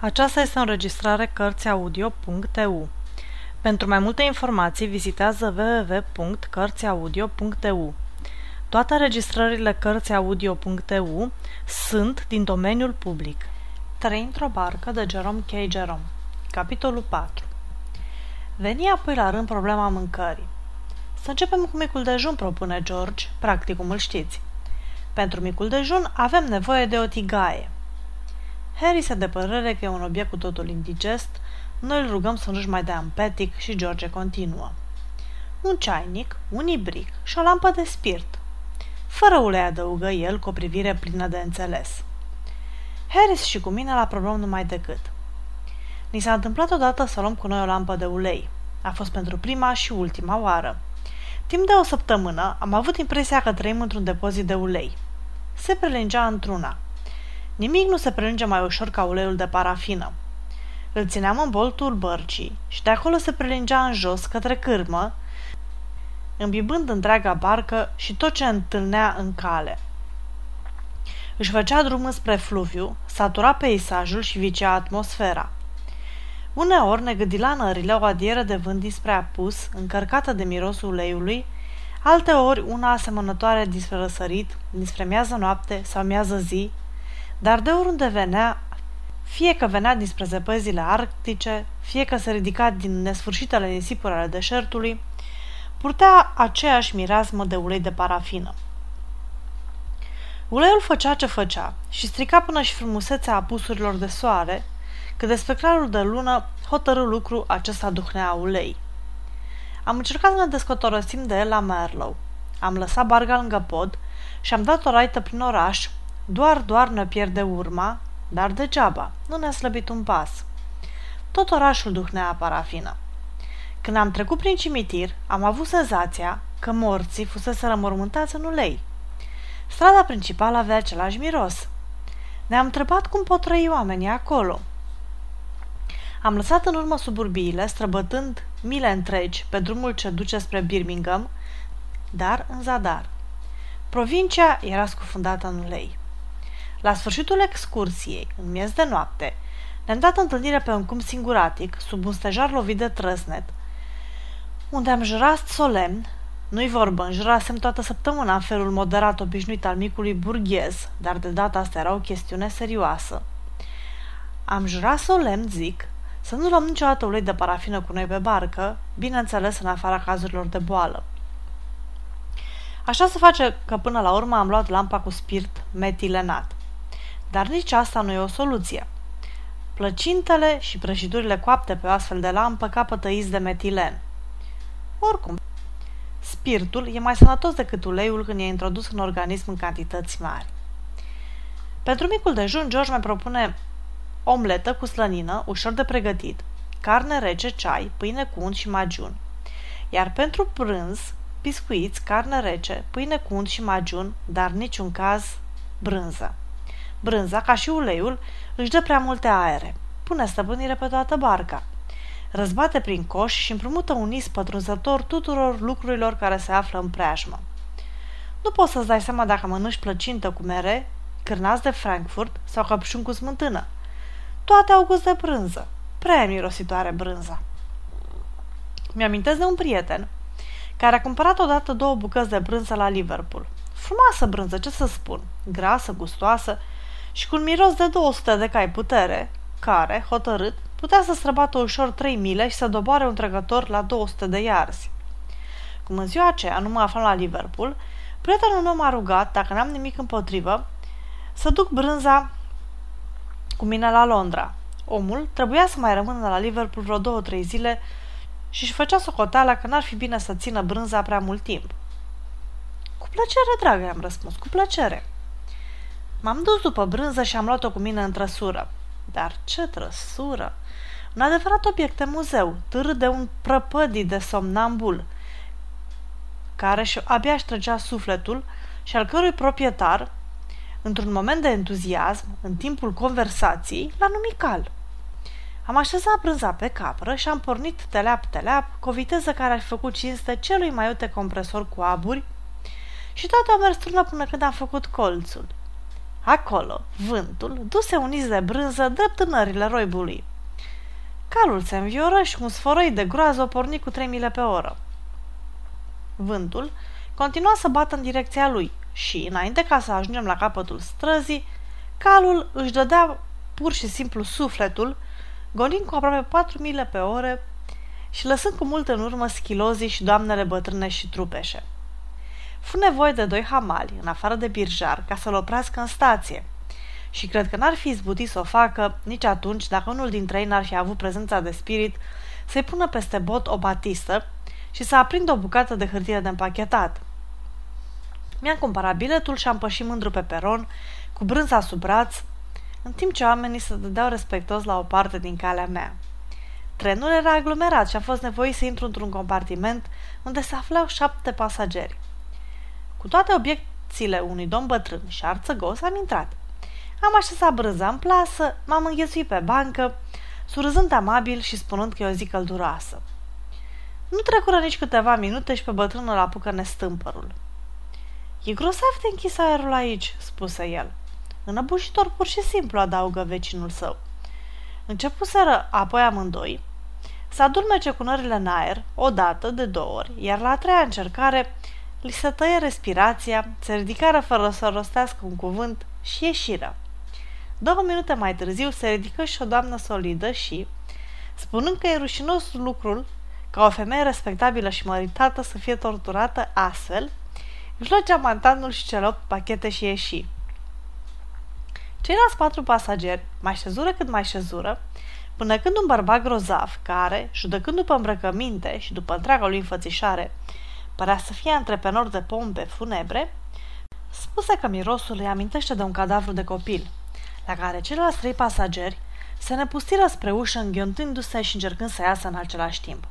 Aceasta este o înregistrare Cărțiaudio.eu. Pentru mai multe informații, vizitează www.cărțiaudio.eu. Toate înregistrările Cărțiaudio.eu sunt din domeniul public. Trei într-o barcă de Jerome K. Jerome Capitolul 4 Veni apoi la rând problema mâncării. Să începem cu micul dejun, propune George, practic cum îl știți. Pentru micul dejun avem nevoie de o tigaie – Harry se de părere că e un obiect cu totul indigest, noi îl rugăm să nu-și mai dea petic și George continuă. Un ceainic, un ibric și o lampă de spirit. Fără ulei adăugă el cu o privire plină de înțeles. Harris și cu mine la problemă numai decât. Ni s-a întâmplat odată să luăm cu noi o lampă de ulei. A fost pentru prima și ultima oară. Timp de o săptămână am avut impresia că trăim într-un depozit de ulei. Se prelingea într-una. Nimic nu se prelunge mai ușor ca uleiul de parafină. Îl țineam în boltul bărcii și de acolo se prelingea în jos către cârmă, îmbibând întreaga barcă și tot ce întâlnea în cale. Își făcea drumul spre fluviu, satura peisajul și vicea atmosfera. Uneori ne gâdi la nările o adieră de vânt dinspre apus, încărcată de mirosul uleiului, alteori una asemănătoare dinspre răsărit, dinspre miază noapte sau miază zi, dar de oriunde venea, fie că venea dinspre zăpăzile arctice, fie că se ridica din nesfârșitele nisipuri ale deșertului, purtea aceeași mireasmă de ulei de parafină. Uleiul făcea ce făcea și strica până și frumusețea apusurilor de soare, că despre clarul de lună hotărâ lucru acesta duhnea ulei. Am încercat să ne descotorosim de el la Merlow. Am lăsat barga lângă pod și am dat o raită prin oraș doar, doar ne pierde urma, dar degeaba, nu ne-a slăbit un pas. Tot orașul duhnea parafină. Când am trecut prin cimitir, am avut senzația că morții fusese rămormântați în ulei. Strada principală avea același miros. Ne-am întrebat cum pot trăi oamenii acolo. Am lăsat în urmă suburbiile, străbătând mile întregi pe drumul ce duce spre Birmingham, dar în zadar. Provincia era scufundată în ulei. La sfârșitul excursiei, în miez de noapte, ne-am dat întâlnire pe un cum singuratic, sub un stejar lovit de trăsnet, unde am jurat solemn, nu-i vorbă, înjurasem toată săptămâna în felul moderat obișnuit al micului burghez, dar de data asta era o chestiune serioasă. Am jurat solemn, zic, să nu luăm niciodată ulei de parafină cu noi pe barcă, bineînțeles în afara cazurilor de boală. Așa se face că până la urmă am luat lampa cu spirit metilenat. Dar nici asta nu e o soluție. Plăcintele și prăjiturile coapte pe o astfel de lampă capătă iz de metilen. Oricum, spiritul e mai sănătos decât uleiul când e introdus în organism în cantități mari. Pentru micul dejun, George mai propune omletă cu slănină, ușor de pregătit, carne rece, ceai, pâine cu unt și magiun. Iar pentru prânz, biscuiți, carne rece, pâine cu unt și magiun, dar niciun caz brânză. Brânza, ca și uleiul, își dă prea multe aere. Pune stăpânire pe toată barca. Răzbate prin coș și împrumută un is pătrunzător tuturor lucrurilor care se află în preajmă. Nu poți să-ți dai seama dacă mănânci plăcintă cu mere, cârnați de Frankfurt sau căpșun cu smântână. Toate au gust de brânză. Prea mirositoare brânza. Mi-amintesc de un prieten care a cumpărat odată două bucăți de brânză la Liverpool. Frumoasă brânză, ce să spun, grasă, gustoasă și cu un miros de 200 de cai putere, care, hotărât, putea să străbată ușor 3 mile și să doboare un trecător la 200 de iarzi. Cum în ziua aceea nu mă aflam la Liverpool, prietenul meu m-a rugat, dacă n-am nimic împotrivă, să duc brânza cu mine la Londra. Omul trebuia să mai rămână la Liverpool vreo două-trei zile și își făcea socoteala că n-ar fi bine să țină brânza prea mult timp. Cu plăcere, dragă, am răspuns, cu plăcere. M-am dus după brânză și am luat-o cu mine în trăsură. Dar ce trăsură! Un adevărat obiect de muzeu, târât de un prăpădii de somnambul, care și abia își trăgea sufletul și al cărui proprietar, într-un moment de entuziasm, în timpul conversației, l-a numit cal. Am așezat brânza pe capră și am pornit teleap-teleap cu o viteză care ar fi făcut cinste celui mai iute compresor cu aburi și toate au mers până când am făcut colțul. Acolo, vântul duse un iz de brânză drept în nările roibului. Calul se învioră și un sfărăi de groază o porni cu trei mile pe oră. Vântul continua să bată în direcția lui și, înainte ca să ajungem la capătul străzii, calul își dădea pur și simplu sufletul, golind cu aproape patru mile pe ore și lăsând cu mult în urmă schilozii și doamnele bătrâne și trupeșe. Fu nevoie de doi hamali, în afară de birjar, ca să-l oprească în stație. Și cred că n-ar fi izbutit să o facă nici atunci dacă unul dintre ei n-ar fi avut prezența de spirit să-i pună peste bot o batistă și să aprindă o bucată de hârtie de împachetat. Mi-am cumpărat biletul și am pășit mândru pe peron, cu brânza sub braț, în timp ce oamenii se dădeau respectos la o parte din calea mea. Trenul era aglomerat și a fost nevoie să intru într-un compartiment unde se aflau șapte pasageri. Cu toate obiecțiile unui domn bătrân și arțăgos am intrat. Am așezat brânza în plasă, m-am înghesuit pe bancă, surâzând amabil și spunând că e o zi călduroasă. Nu trecură nici câteva minute și pe bătrânul apucă nestâmpărul. E grosav de închis aerul aici, spuse el. Înăbușitor pur și simplu, adaugă vecinul său. Începuseră apoi amândoi să adulmece cu nările în aer, o dată, de două ori, iar la a treia încercare li se tăie respirația, se ridicară fără să rostească un cuvânt și ieșiră. Două minute mai târziu se ridică și o doamnă solidă și, spunând că e rușinos lucrul ca o femeie respectabilă și măritată să fie torturată astfel, își lua geamantanul și cele opt pachete și ieși. Ceilalți patru pasageri mai șezură cât mai șezură, până când un bărbat grozav, care, judecând după îmbrăcăminte și după întreaga lui înfățișare, părea să fie antreprenor de pompe funebre, spuse că mirosul îi amintește de un cadavru de copil, la care ceilalți trei pasageri se nepustiră spre ușă înghiontându-se și încercând să iasă în același timp.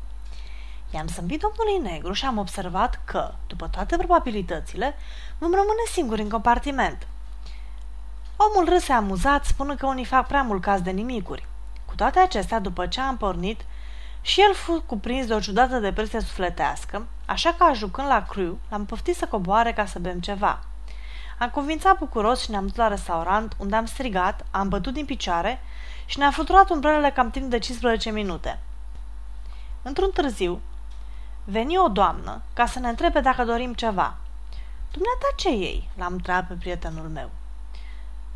I-am zâmbit domnului negru și am observat că, după toate probabilitățile, vom rămâne singuri în compartiment. Omul râse amuzat, spunând că unii fac prea mult caz de nimicuri. Cu toate acestea, după ce am pornit, și el fu cuprins de o ciudată depresie sufletească, așa că, ajucând la cru, l-am poftit să coboare ca să bem ceva. Am convințat bucuros și ne-am dus la restaurant, unde am strigat, am bătut din picioare și ne-a fluturat umbrelele cam timp de 15 minute. Într-un târziu, veni o doamnă ca să ne întrebe dacă dorim ceva. Dumneata ce ei? L-am întrebat pe prietenul meu.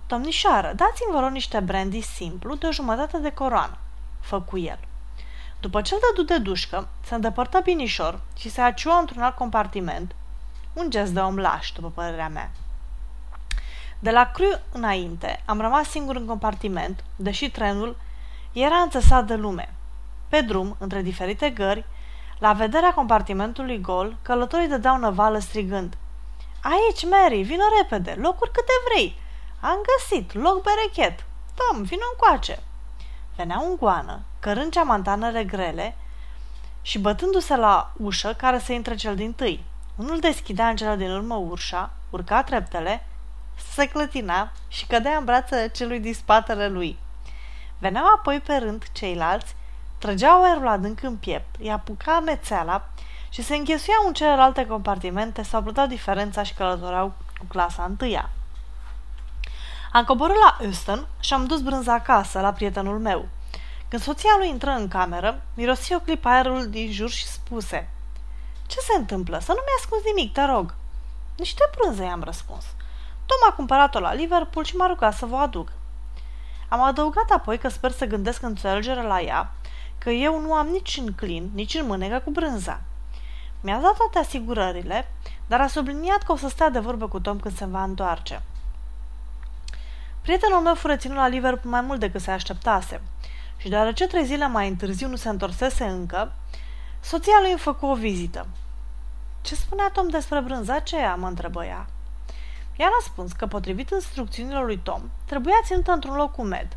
Domnișoară, dați-mi vă rog niște brandy simplu de o jumătate de coroană, făcu el. După ce îl dădu de dușcă, se îndepărtă binișor și se aciuă într-un alt compartiment, un gest de om laș, după părerea mea. De la Cru înainte, am rămas singur în compartiment, deși trenul era înțesat de lume. Pe drum, între diferite gări, la vederea compartimentului gol, călătorii dădeau năvală strigând Aici, Mary, vină repede, locuri câte vrei! Am găsit, loc berechet! Tom, vină încoace!" Venea un goană, cărând ceamantanele grele și bătându-se la ușă care să intre cel din tâi. Unul deschidea în cele din urmă urșa, urca treptele, se clătina și cădea în brațele celui din spatele lui. Veneau apoi pe rând ceilalți, trăgeau aerul adânc în piept, îi apuca amețeala și se înghesuiau în celelalte compartimente sau plăteau diferența și călătoreau cu clasa întâia. Am coborât la Houston și am dus brânza acasă, la prietenul meu. Când soția lui intră în cameră, mirosi o clipă aerul din jur și spuse Ce se întâmplă? Să nu mi ascunzi nimic, te rog. Niște brânză, i-am răspuns. Tom a cumpărat-o la Liverpool și m-a rugat să vă aduc. Am adăugat apoi că sper să gândesc înțelegere la ea, că eu nu am nici în clin, nici în mânecă cu brânza. Mi-a dat toate asigurările, dar a subliniat că o să stea de vorbă cu Tom când se va întoarce. Prietenul meu fură ținut la Liverpool mai mult decât se așteptase și deoarece trei zile mai întârziu nu se întorsese încă, soția lui îmi făcu o vizită. Ce spunea Tom despre brânza aceea?" mă întrebă ea. I-a răspuns că, potrivit instrucțiunilor lui Tom, trebuia ținută într-un loc umed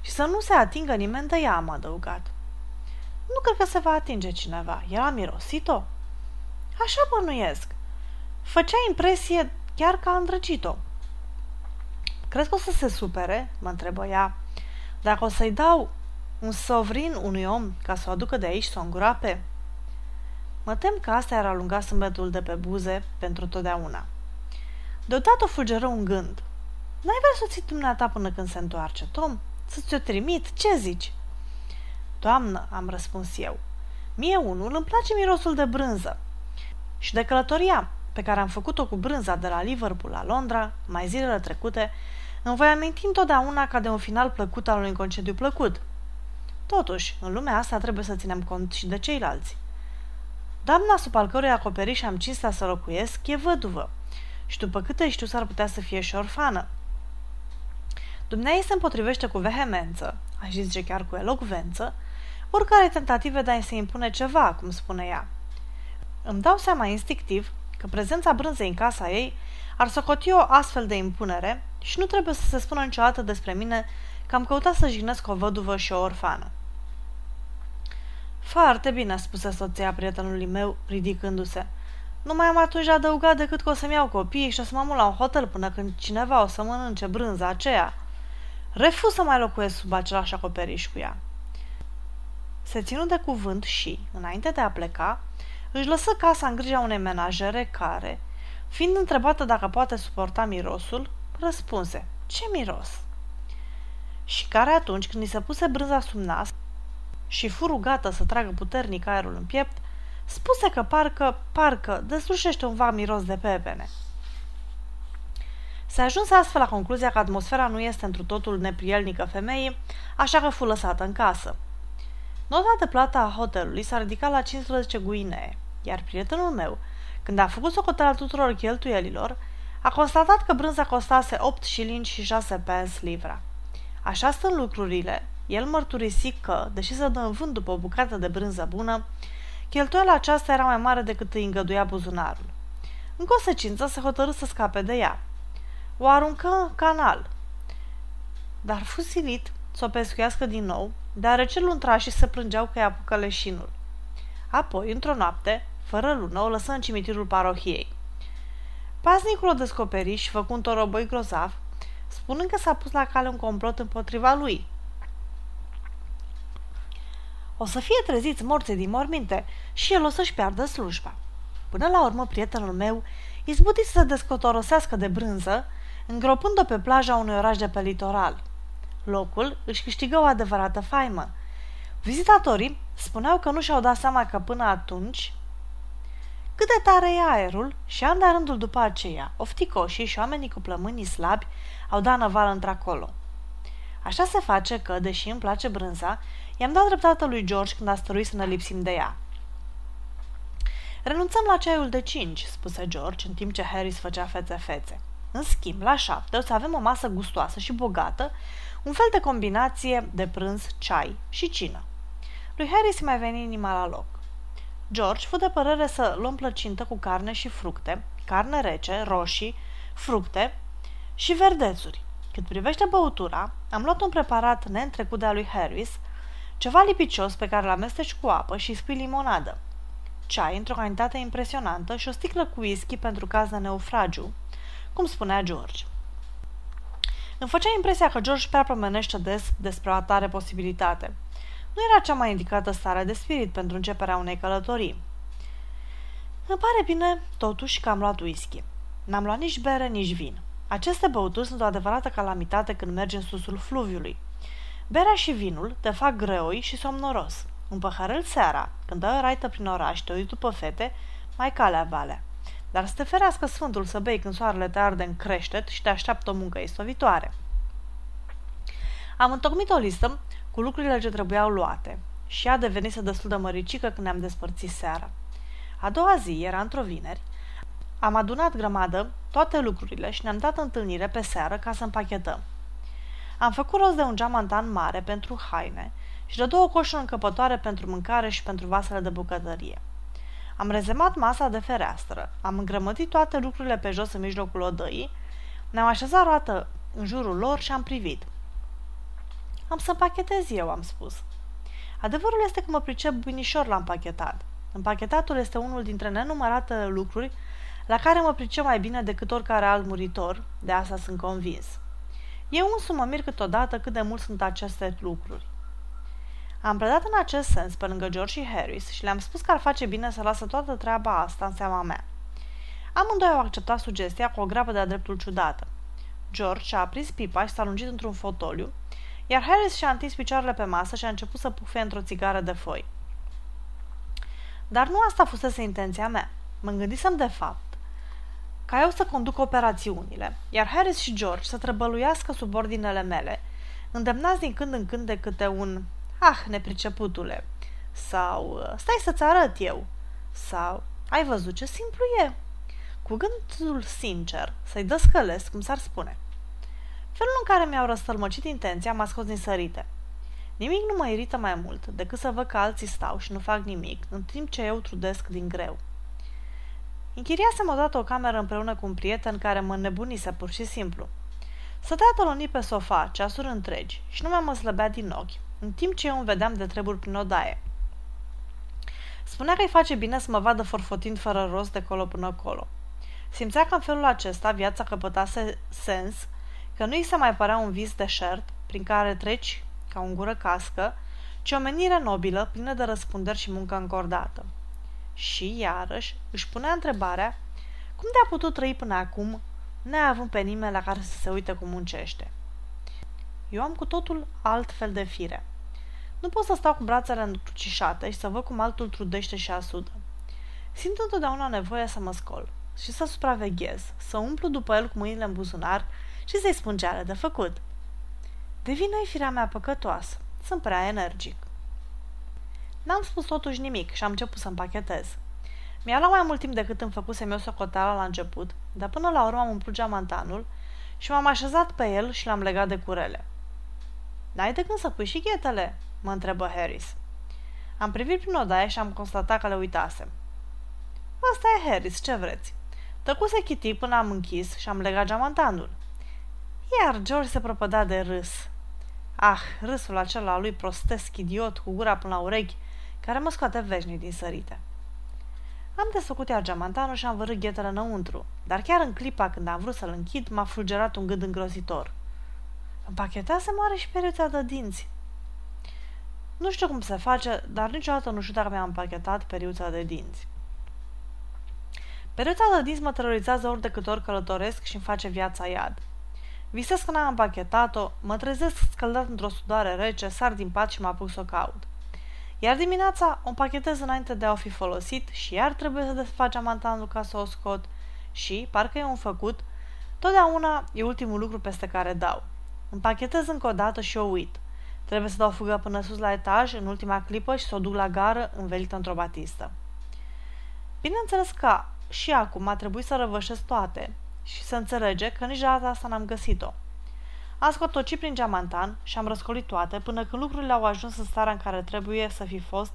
și să nu se atingă nimeni de ea, am adăugat. Nu cred că se va atinge cineva. El a mirosit-o? Așa bănuiesc. Făcea impresie chiar că a îndrăcit-o. Crezi că o să se supere? Mă întrebă ea. Dacă o să-i dau un sovrin unui om ca să o aducă de aici să o îngroape? Mă tem că asta era alungat sâmbetul de pe buze pentru totdeauna. Deodată fulgeră un gând. N-ai vrea să o ții dumneata până când se întoarce, Tom? Să ți-o trimit? Ce zici? Doamnă, am răspuns eu, mie unul îmi place mirosul de brânză. Și de călătoria pe care am făcut-o cu brânza de la Liverpool la Londra, mai zilele trecute, îmi voi aminti întotdeauna ca de un final plăcut al unui concediu plăcut. Totuși, în lumea asta trebuie să ținem cont și de ceilalți. Doamna sub al cărui acoperiș am cinstea să locuiesc e văduvă și după câte știu s-ar putea să fie și orfană. Dumnezeu se împotrivește cu vehemență, aș zice chiar cu elocvență, oricare tentative de a se impune ceva, cum spune ea. Îmi dau seama instinctiv că prezența brânzei în casa ei ar socoti o astfel de impunere și nu trebuie să se spună niciodată despre mine că am căutat să jignesc o văduvă și o orfană. Foarte bine, spuse soția prietenului meu, ridicându-se. Nu mai am atunci adăugat decât că o să-mi iau copiii și o să mă mut la un hotel până când cineva o să mănânce brânza aceea. Refuz să mai locuiesc sub același acoperiș cu ea. Se ținu de cuvânt și, înainte de a pleca, își lăsă casa în grija unei menajere care, fiind întrebată dacă poate suporta mirosul, răspunse, ce miros? Și care atunci când i se puse brânza sub nas și fu rugată să tragă puternic aerul în piept, spuse că parcă, parcă, deslușește un vag miros de pepene. Se ajuns astfel la concluzia că atmosfera nu este întru totul neprielnică femeii, așa că fu lăsată în casă. Nota de plată a hotelului s-a ridicat la 15 guinee, iar prietenul meu, când a făcut socoteala tuturor cheltuielilor, a constatat că brânza costase 8 șilingi și 6 pence livra. Așa stând lucrurile, el mărturisi că, deși să dă în vânt după o bucată de brânză bună, cheltuiala aceasta era mai mare decât îi îngăduia buzunarul. În consecință, se hotărâ să scape de ea. O aruncă în canal, dar fu silit să o pescuiască din nou, deoarece luntrașii se plângeau că i-a apucă leșinul. Apoi, într-o noapte, fără lună, o lăsă în cimitirul parohiei. Paznicul o descoperi și făcu un toroboi grozav, spunând că s-a pus la cale un complot împotriva lui. O să fie treziți morții din morminte și el o să-și piardă slujba. Până la urmă, prietenul meu izbuti să se descotorosească de brânză, îngropând-o pe plaja unui oraș de pe litoral. Locul își câștigă o adevărată faimă. Vizitatorii spuneau că nu și-au dat seama că până atunci cât de tare e aerul și an de rândul după aceea, ofticoșii și oamenii cu plămânii slabi au dat năvală într-acolo. Așa se face că, deși îmi place brânza, i-am dat dreptate lui George când a stăruit să ne lipsim de ea. Renunțăm la ceaiul de cinci, spuse George, în timp ce Harris făcea fețe-fețe. În schimb, la șapte o să avem o masă gustoasă și bogată, un fel de combinație de prânz, ceai și cină. Lui Harris mai veni inima la loc. George fu de părere să luăm plăcintă cu carne și fructe, carne rece, roșii, fructe și verdețuri. Cât privește băutura, am luat un preparat neîntrecut de a lui Harris, ceva lipicios pe care l-amesteci cu apă și spui limonadă. Ceai într-o cantitate impresionantă și o sticlă cu whisky pentru caz de neufragiu, cum spunea George. Îmi făcea impresia că George prea promenește des despre o atare posibilitate – nu era cea mai indicată stare de spirit pentru începerea unei călătorii. Îmi pare bine, totuși, că am luat whisky. N-am luat nici bere, nici vin. Aceste băuturi sunt o adevărată calamitate când mergi în susul fluviului. Berea și vinul te fac greoi și somnoros. Un păhărel seara, când dai o raită prin oraș, te uiți după fete, mai calea valea. Dar să te ferească sfântul să bei când soarele te arde în creștet și te așteaptă o muncă istovitoare. Am întocmit o listă cu lucrurile ce trebuiau luate și a devenit destul de măricică când ne-am despărțit seara. A doua zi, era într-o vineri, am adunat grămadă toate lucrurile și ne-am dat întâlnire pe seară ca să împachetăm. Am făcut rost de un geamantan mare pentru haine și de două coșuri încăpătoare pentru mâncare și pentru vasele de bucătărie. Am rezemat masa de fereastră, am îngrămădit toate lucrurile pe jos în mijlocul odăii, ne-am așezat roată în jurul lor și am privit – am să împachetez eu, am spus. Adevărul este că mă pricep bunișor la împachetat. Împachetatul este unul dintre nenumărate lucruri la care mă pricep mai bine decât oricare alt muritor, de asta sunt convins. Eu însumi mă mir câteodată cât de mult sunt aceste lucruri. Am predat în acest sens pe lângă George și Harris și le-am spus că ar face bine să lasă toată treaba asta în seama mea. Amândoi au acceptat sugestia cu o grabă de-a dreptul ciudată. George și-a aprins pipa și s-a lungit într-un fotoliu, iar Harris și-a întins picioarele pe masă și a început să pufe într-o țigară de foi. Dar nu asta fusese intenția mea. Mă gândisem de fapt ca eu să conduc operațiunile, iar Harris și George să trebăluiască sub ordinele mele, îndemnați din când în când de câte un Ah, nepriceputule, sau stai să-ți arăt eu, sau ai văzut ce simplu e, cu gândul sincer, să-i dăscălesc, cum s-ar spune. Felul în care mi-au răstălmăcit intenția m-a scos din sărite. Nimic nu mă irită mai mult decât să văd că alții stau și nu fac nimic, în timp ce eu trudesc din greu. Închiriasem odată o cameră împreună cu un prieten care mă nebunise pur și simplu. Stătea tălonit pe sofa, ceasuri întregi, și nu mai mă slăbea din ochi, în timp ce eu îmi vedeam de treburi prin odaie. Spunea că îi face bine să mă vadă forfotind fără rost de colo până colo. Simțea că în felul acesta viața căpătase sens, că nu îi se mai părea un vis deșert prin care treci ca un gură cască, ci o menire nobilă, plină de răspunderi și muncă încordată. Și, iarăși, își punea întrebarea cum de-a putut trăi până acum, neavând pe nimeni la care să se uite cum muncește. Eu am cu totul alt fel de fire. Nu pot să stau cu brațele încrucișate și să văd cum altul trudește și asudă. Simt întotdeauna nevoie să mă scol și să supraveghez, să umplu după el cu mâinile în buzunar și să-i spun ce are de făcut. Devină-i firea mea păcătoasă. Sunt prea energic. N-am spus totuși nimic și am început să împachetez. Mi-a luat mai mult timp decât îmi făcusem eu socoteala la început, dar până la urmă am umplut geamantanul și m-am așezat pe el și l-am legat de curele. N-ai de când să pui și ghetele?" mă întrebă Harris. Am privit prin odaie și am constatat că le uitasem. Asta e Harris, ce vreți? Tăcuse Kitty până am închis și am legat geamantanul. Iar George se propăda de râs. Ah, râsul acela lui prostesc, idiot, cu gura până la urechi, care mă scoate veșnic din sărite. Am desfăcut iar geamantanul și am vărât ghetele înăuntru, dar chiar în clipa când am vrut să-l închid, m-a fulgerat un gând îngrozitor. Împachetase mare și periuța de dinți. Nu știu cum se face, dar niciodată nu știu dacă mi-am împachetat periuța de dinți. Periuța de dinți mă terorizează ori de câte ori călătoresc și îmi face viața iad. Visez că n-am împachetat-o, mă trezesc scăldat într-o sudare rece, sar din pat și mă apuc să o caut. Iar dimineața o împachetez înainte de a o fi folosit și iar trebuie să desfac amantanul ca să o scot și, parcă e un făcut, totdeauna e ultimul lucru peste care dau. Împachetez încă o dată și o uit. Trebuie să dau fugă până sus la etaj, în ultima clipă, și să o duc la gară, învelită într-o batistă. Bineînțeles că și acum a trebuit să răvășesc toate și să înțelege că nici data asta n-am găsit-o. Am scotocit prin geamantan și am răscolit toate până când lucrurile au ajuns în starea în care trebuie să fi fost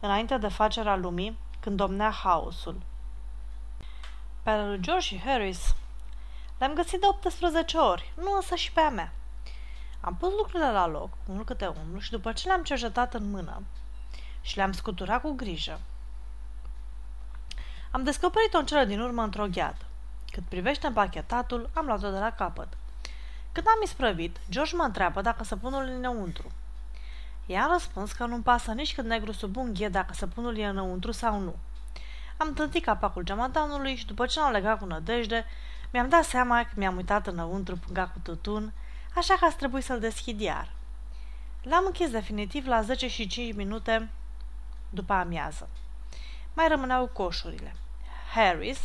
înainte de facerea lumii, când domnea haosul. Pe lui George și Harris le-am găsit de 18 ori, nu însă și pe a mea. Am pus lucrurile la loc, unul câte unul, și după ce le-am cercetat în mână și le-am scuturat cu grijă, am descoperit-o în cele din urmă într-o gheată. Cât privește împachetatul, am luat-o de la capăt. Când am isprăvit, George mă întreabă dacă săpunul e înăuntru. I-am răspuns că nu-mi pasă nici când negru sub unghie dacă săpunul e înăuntru sau nu. Am tântit capacul geamantanului și după ce l-am legat cu nădejde, mi-am dat seama că mi-am uitat înăuntru punga cu tutun, așa că ați trebuit să-l deschid iar. L-am închis definitiv la 10 și 5 minute după amiază. Mai rămâneau coșurile. Harris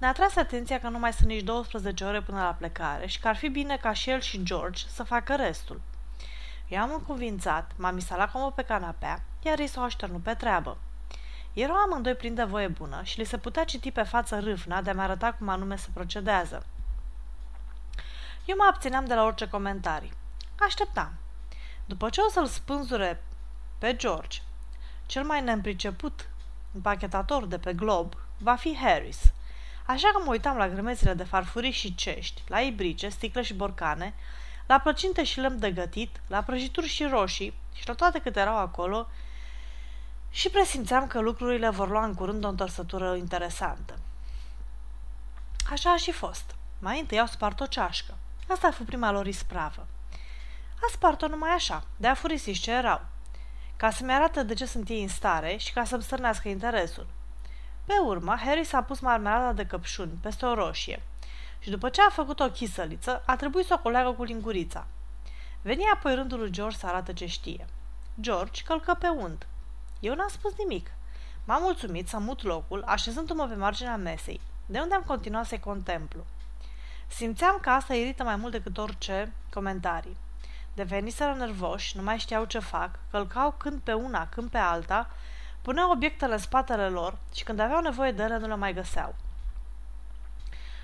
ne-a tras atenția că nu mai sunt nici 12 ore până la plecare și că ar fi bine ca și el și George să facă restul. Eu am încuvințat, m-am instalat comod pe canapea, iar ei s-au așternut pe treabă. Erau amândoi plini de voie bună și li se putea citi pe față râvna de a-mi arăta cum anume se procedează. Eu mă abțineam de la orice comentarii. Așteptam. După ce o să-l spânzure pe George, cel mai neîmpriceput împachetator de pe glob va fi Harris. Așa că mă uitam la grămețile de farfurii și cești, la ibrice, sticle și borcane, la plăcinte și lemn de gătit, la prăjituri și roșii și la toate câte erau acolo și presimțeam că lucrurile vor lua în curând o întorsătură interesantă. Așa a și fost. Mai întâi au spart o ceașcă. Asta a fost prima lor ispravă. A spart-o numai așa, de a furisiți ce erau, ca să-mi arată de ce sunt ei în stare și ca să-mi stârnească interesul. Pe urmă, Harry s-a pus marmelada de căpșuni peste o roșie și după ce a făcut o chisăliță, a trebuit să o coleagă cu lingurița. Veni apoi rândul lui George să arată ce știe. George călcă pe unt. Eu n-am spus nimic. M-am mulțumit să mut locul, așezându-mă pe marginea mesei, de unde am continuat să-i contemplu. Simțeam că asta irită mai mult decât orice comentarii. Deveniseră nervoși, nu mai știau ce fac, călcau când pe una, când pe alta, puneau obiectele în spatele lor și când aveau nevoie de ele nu le mai găseau.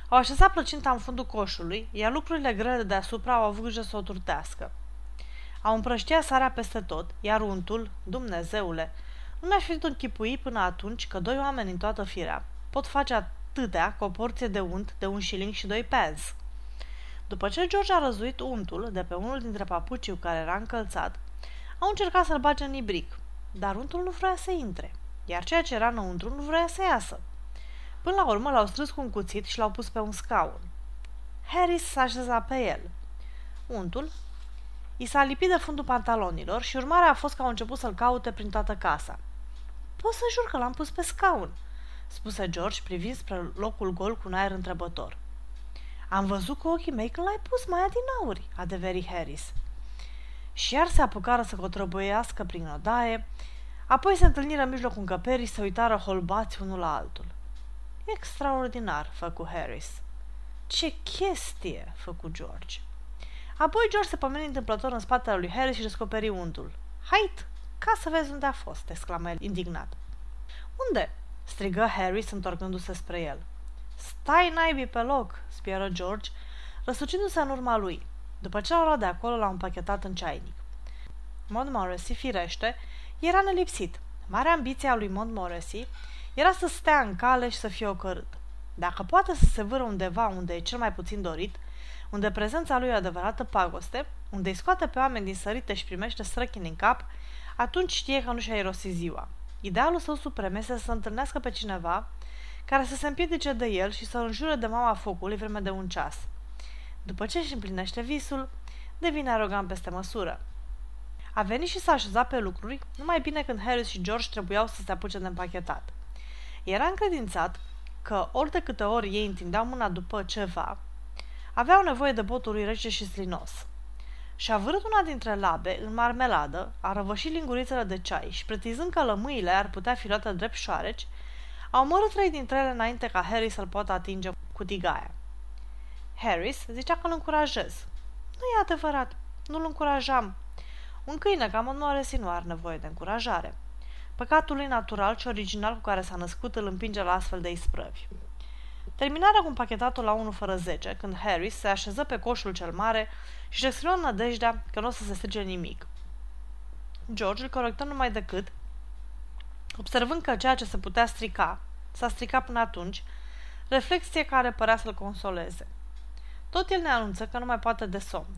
Au așezat plăcinta în fundul coșului, iar lucrurile grele de deasupra au avut grijă să o turtească. Au împrăștiat sarea peste tot, iar untul, Dumnezeule, nu mi-aș fi închipui până atunci că doi oameni în toată firea pot face atâtea cu o porție de unt de un șiling și doi pence. După ce George a răzuit untul de pe unul dintre papucii cu care era încălțat, au încercat să-l bage în ibric, dar untul nu vrea să intre, iar ceea ce era înăuntru nu vrea să iasă. Până la urmă l-au strâns cu un cuțit și l-au pus pe un scaun. Harris s-a așezat pe el. Untul i s-a lipit de fundul pantalonilor și urmarea a fost că au început să-l caute prin toată casa. Pot să jur că l-am pus pe scaun, spuse George privind spre locul gol cu un aer întrebător. Am văzut cu ochii mei când l-ai pus mai adinauri, adeveri Harris. Și iar se apucară să cotrăbăiască prin odaie, apoi se întâlniră în mijlocul încăperii și se uitară holbați unul la altul. Extraordinar, făcu Harris. Ce chestie, făcu George. Apoi George se pomeni întâmplător în spatele lui Harris și descoperi untul. Hait, ca să vezi unde a fost, exclamă el indignat. Unde? strigă Harris întorcându-se spre el. Stai naibii pe loc, spieră George, răsucindu-se în urma lui. După ce l-au luat de acolo, l-au împachetat în ceainic. Montmorency, firește, era nelipsit. Marea ambiție a lui Montmorency era să stea în cale și să fie ocărât. Dacă poate să se vâră undeva unde e cel mai puțin dorit, unde prezența lui e adevărată pagoste, unde îi scoate pe oameni din sărite și primește străchini în cap, atunci știe că nu și-a irosit ziua. Idealul său suprem este să se întâlnească pe cineva care să se împiedice de el și să înjure de mama focului vreme de un ceas. După ce își împlinește visul, devine arogant peste măsură. A venit și s-a așezat pe lucruri, numai bine când Harris și George trebuiau să se apuce de împachetat. Era încredințat că ori de câte ori ei întindeau mâna după ceva, aveau nevoie de botului rece și slinos. Și-a vârât una dintre labe în marmeladă, a răvășit lingurițele de ceai și, pretizând că lămâile ar putea fi luate drept șoareci, au omorât trei dintre ele înainte ca Harry să-l poată atinge cu tigaia. Harris zicea că îl încurajez. Nu e adevărat, nu-l încurajam. Un câine ca Montmorency nu are nevoie de încurajare. Păcatul lui natural și original cu care s-a născut îl împinge la astfel de isprăvi. Terminarea cu pachetatul la 1 fără 10, când Harris se așeză pe coșul cel mare și își exprimă nădejdea că nu o să se strige nimic. George îl corectă numai decât, observând că ceea ce se putea strica, s-a stricat până atunci, reflexie care părea să-l consoleze. Tot el ne anunță că nu mai poate de somn.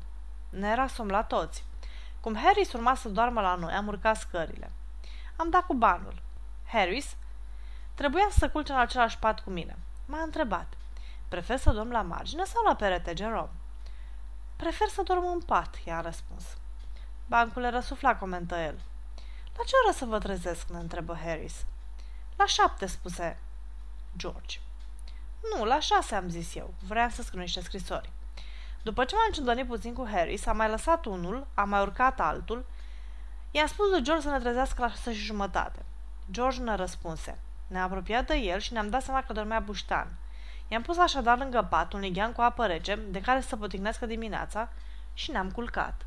Ne era somn la toți. Cum Harris urma să doarmă la noi, am urcat scările. Am dat cu banul. Harris trebuia să se culce în același pat cu mine. M-a întrebat. Prefer să dorm la margine sau la perete, Jerome? Prefer să dorm în pat, i-a răspuns. Bancul e răsuflat, comentă el. La ce oră să vă trezesc? ne întrebă Harris. La șapte, spuse George. Nu, la șase, am zis eu. Vreau să scriu niște scrisori. După ce m-am ciudănit puțin cu Harris, am mai lăsat unul, am mai urcat altul. I-am spus lui George să ne trezească la șase și jumătate. George ne răspunse. Ne-am apropiat de el și ne-am dat seama că dormea buștan. I-am pus așadar lângă pat un lighean cu apă rece, de care să poticnească dimineața, și ne-am culcat.